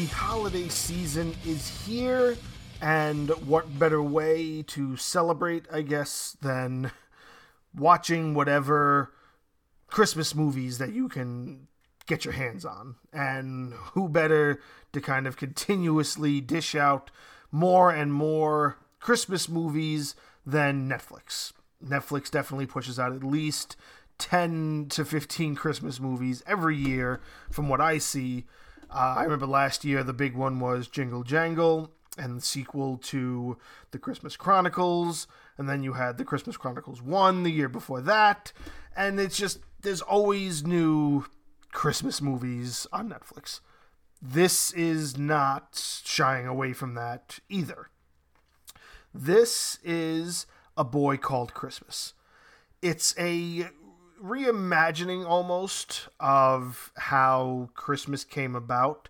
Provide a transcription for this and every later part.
the holiday season is here, and what better way to celebrate, I guess, than watching whatever Christmas movies that you can get your hands on. And who better to kind of continuously dish out more and more Christmas movies than Netflix? Netflix definitely pushes out at least 10 to 15 Christmas movies every year, from what I see. Uh, I remember last year the big one was Jingle Jangle and the sequel to The Christmas Chronicles. And then you had The Christmas Chronicles 1 the year before that. And it's just, there's always new Christmas movies on Netflix. This is not shying away from that either. This is A Boy Called Christmas. It's a reimagining almost of how Christmas came about.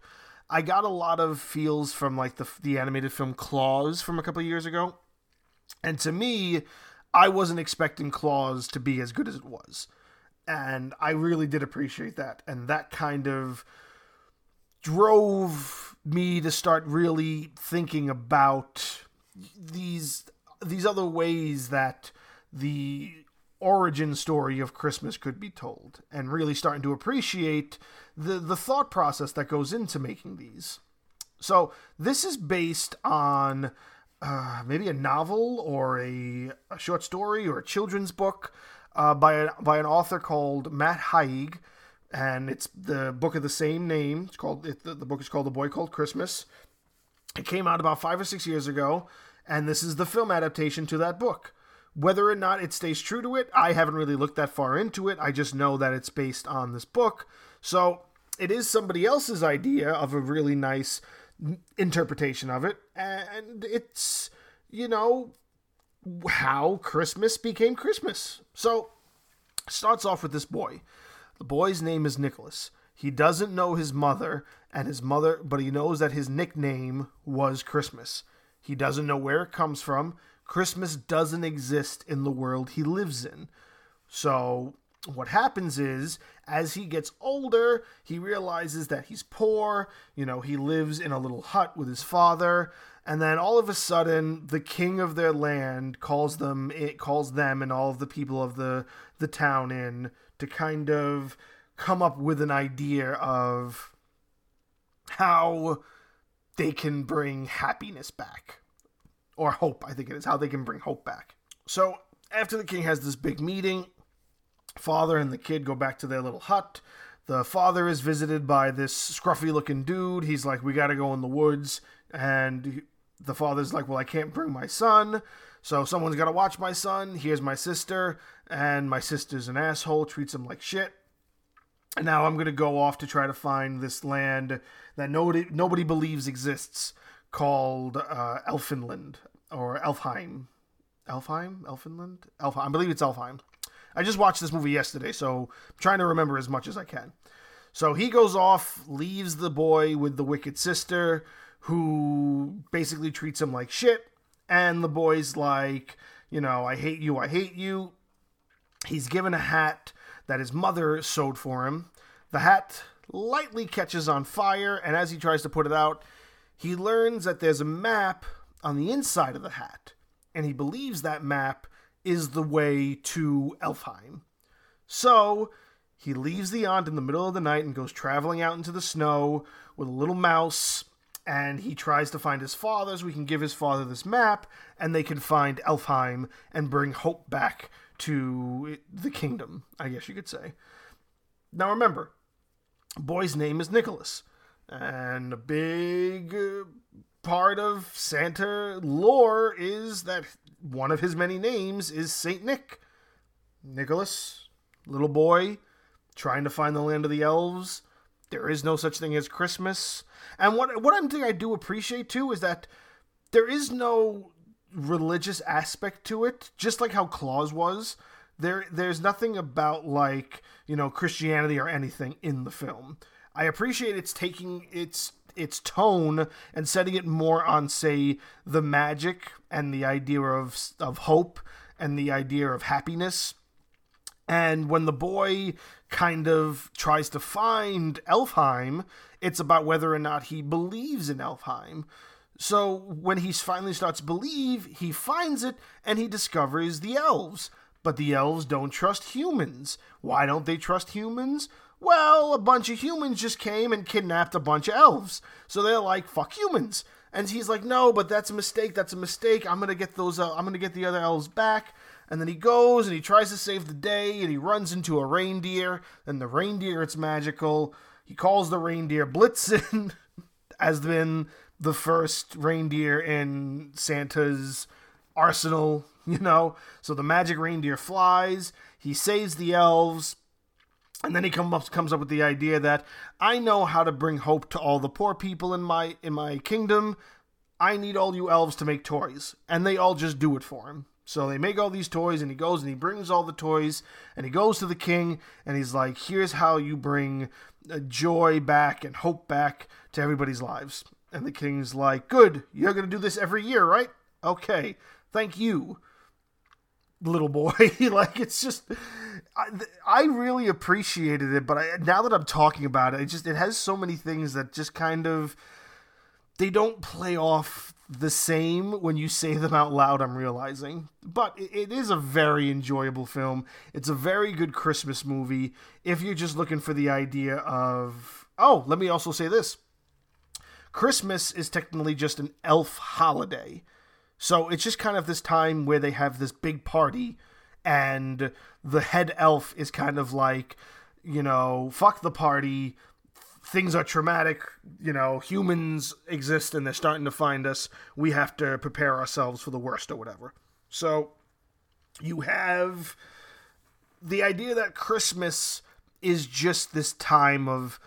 I got a lot of feels from like the the animated film Klaus from a couple of years ago. And to me, I wasn't expecting Klaus to be as good as it was. And I really did appreciate that. And that kind of drove me to start really thinking about these these other ways that the origin story of Christmas could be told, and really starting to appreciate the the thought process that goes into making these. So this is based on uh, maybe a novel or a, a, short story or a children's book uh, by a, by an author called Matt Haig, and it's the book of the same name. It's called it, the, the book is called The Boy Called Christmas. It came out about five or six years ago, and this is the film adaptation to that book. Whether or not it stays true to it, I haven't really looked that far into it. I just know that it's based on this book. So it is somebody else's idea of a really nice interpretation of it. And it's, you know, how Christmas became Christmas. So it starts off with this boy. The boy's name is Nicholas. He doesn't know his mother and his mother, but he knows that his nickname was Christmas. He doesn't know where it comes from. Christmas doesn't exist in the world he lives in. So, what happens is, as he gets older, he realizes that he's poor. You know, he lives in a little hut with his father. And then all of a sudden, the king of their land calls them, it calls them and all of the people of the, the town in to kind of come up with an idea of how they can bring happiness back or hope, I think it is, how they can bring hope back. So after the king has this big meeting, father and the kid go back to their little hut. The father is visited by this scruffy looking dude. He's like, We gotta go in the woods. And the father's like, Well, I can't bring my son. So someone's gotta watch my son. Here's my sister. And my sister's an asshole, treats him like shit. And now I'm gonna go off to try to find this land that nobody nobody believes exists called uh, Elfinland or Elfheim. Elfheim? Elfinland? Elfheim. I believe it's Elfheim. I just watched this movie yesterday, so I'm trying to remember as much as I can. So he goes off, leaves the boy with the wicked sister, who basically treats him like shit. And the boy's like, you know, I hate you, I hate you. He's given a hat that his mother sewed for him. The hat lightly catches on fire, and as he tries to put it out, he learns that there's a map on the inside of the hat, and he believes that map is the way to Elfheim. So he leaves the aunt in the middle of the night and goes traveling out into the snow with a little mouse. And he tries to find his father so we can give his father this map and they can find Elfheim and bring hope back to the kingdom, I guess you could say. Now remember, boy's name is Nicholas. And a big part of Santa lore is that one of his many names is Saint Nick. Nicholas, little boy, trying to find the land of the elves. There is no such thing as Christmas. And what what I'm thing I do appreciate too is that there is no religious aspect to it, just like how Klaus was. There there's nothing about like, you know, Christianity or anything in the film. I appreciate it's taking its its tone and setting it more on say the magic and the idea of of hope and the idea of happiness And when the boy kind of tries to find Elfheim, it's about whether or not he believes in Elfheim. So when he finally starts believe, he finds it and he discovers the elves. But the elves don't trust humans. Why don't they trust humans? Well, a bunch of humans just came and kidnapped a bunch of elves. So they're like, fuck humans. And he's like, no, but that's a mistake. That's a mistake. I'm gonna get those. Uh, I'm gonna get the other elves back. And then he goes and he tries to save the day and he runs into a reindeer. And the reindeer, it's magical. He calls the reindeer Blitzen, as been the first reindeer in Santa's arsenal, you know. So the magic reindeer flies. He saves the elves. And then he up, comes up with the idea that I know how to bring hope to all the poor people in my in my kingdom. I need all you elves to make toys, and they all just do it for him. So they make all these toys, and he goes and he brings all the toys, and he goes to the king, and he's like, "Here's how you bring uh, joy back and hope back to everybody's lives." And the king's like, "Good, you're gonna do this every year, right? Okay, thank you." little boy. like it's just, I, I really appreciated it. But I, now that I'm talking about it, it just it has so many things that just kind of they don't play off the same when you say them out loud. I'm realizing, but it, it is a very enjoyable film. It's a very good Christmas movie if you're just looking for the idea of. Oh, let me also say this. Christmas is technically just an elf holiday. So it's just kind of this time where they have this big party, and the head elf is kind of like, you know, fuck the party. Things are traumatic. You know, humans exist and they're starting to find us. We have to prepare ourselves for the worst or whatever. So you have the idea that Christmas is just this time of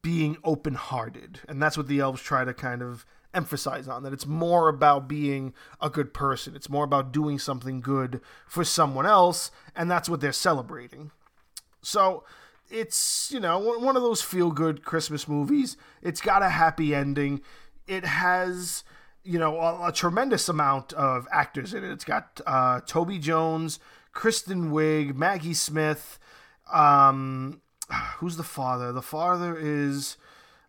being open hearted. And that's what the elves try to kind of emphasize on that it's more about being a good person. It's more about doing something good for someone else and that's what they're celebrating. So it's you know one of those feel good christmas movies. It's got a happy ending. It has you know a, a tremendous amount of actors in it. It's got uh, toby jones kristen wiig maggie smith um, who's the father? The father is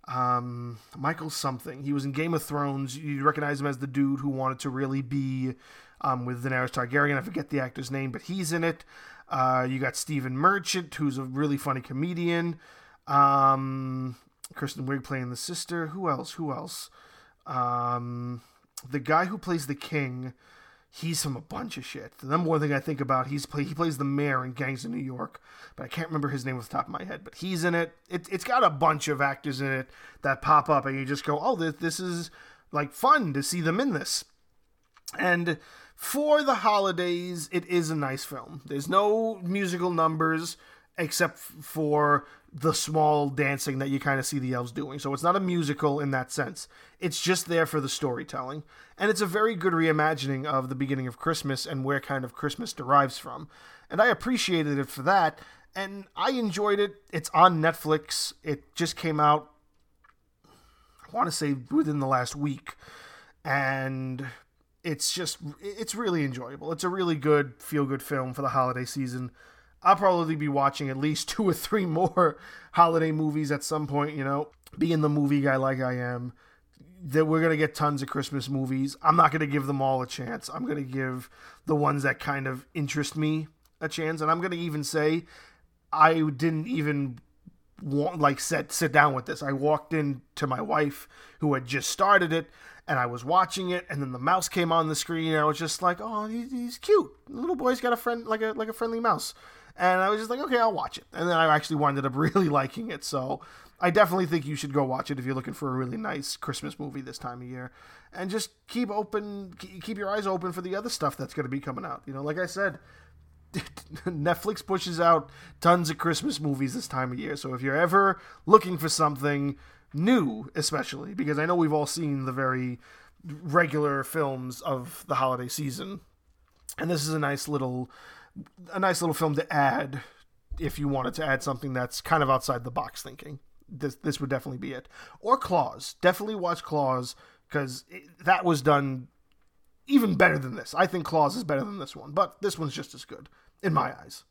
um, Michael something. He was in Game of Thrones. You recognize him as the dude who wanted to really be um, with Daenerys Targaryen. I forget the actor's name, but he's in it. Uh, you got Stephen Merchant, who's a really funny comedian. Um, Kristen Wiig playing the sister. Who else? Who else? Um, the guy who plays the king he's from a bunch of shit. The number one thing I think about, he's play, he plays the mayor in Gangs of New York, but I can't remember his name off the top of my head. But he's in it. it it's got a bunch of actors in it that pop up, and you just go, oh, this, this is like fun to see them in this. And for the holidays, it is a nice film. There's no musical numbers except for the small dancing that you kind of see the elves doing. So it's not a musical in that sense. It's just there for the storytelling. And it's a very good reimagining of the beginning of Christmas and where kind of Christmas derives from. And I appreciated it for that. And I enjoyed it. It's on Netflix. It just came out, I want to say, within the last week. And it's just, it's really enjoyable. It's a really good, feel good film for the holiday season. I'll probably be watching at least two or three more holiday movies at some point, you know. Being the movie guy like I am, that we're going to get tons of Christmas movies. I'm not going to give them all a chance. I'm going to give the ones that kind of interest me a chance. And I'm going to even say I didn't even want, like sit sit down with this. I walked in to my wife who had just started it and I was watching it, and then the mouse came on the screen, and I was just like, "Oh, he's cute. The little boy's got a friend like a like a friendly mouse." And I was just like, okay, I'll watch it. And then I actually wound up really liking it. So I definitely think you should go watch it if you're looking for a really nice Christmas movie this time of year. And just keep open, keep your eyes open for the other stuff that's going to be coming out. You know, like I said, Netflix pushes out tons of Christmas movies this time of year. So if you're ever looking for something new, especially, because I know we've all seen the very regular films of the holiday season. And this is a nice little a nice little film to add if you wanted to add something that's kind of outside the box thinking. This this would definitely be it. Or Klaus. Definitely watch Klaus because that was done even better than this. I think Klaus is better than this one, but this one's just as good in my eyes.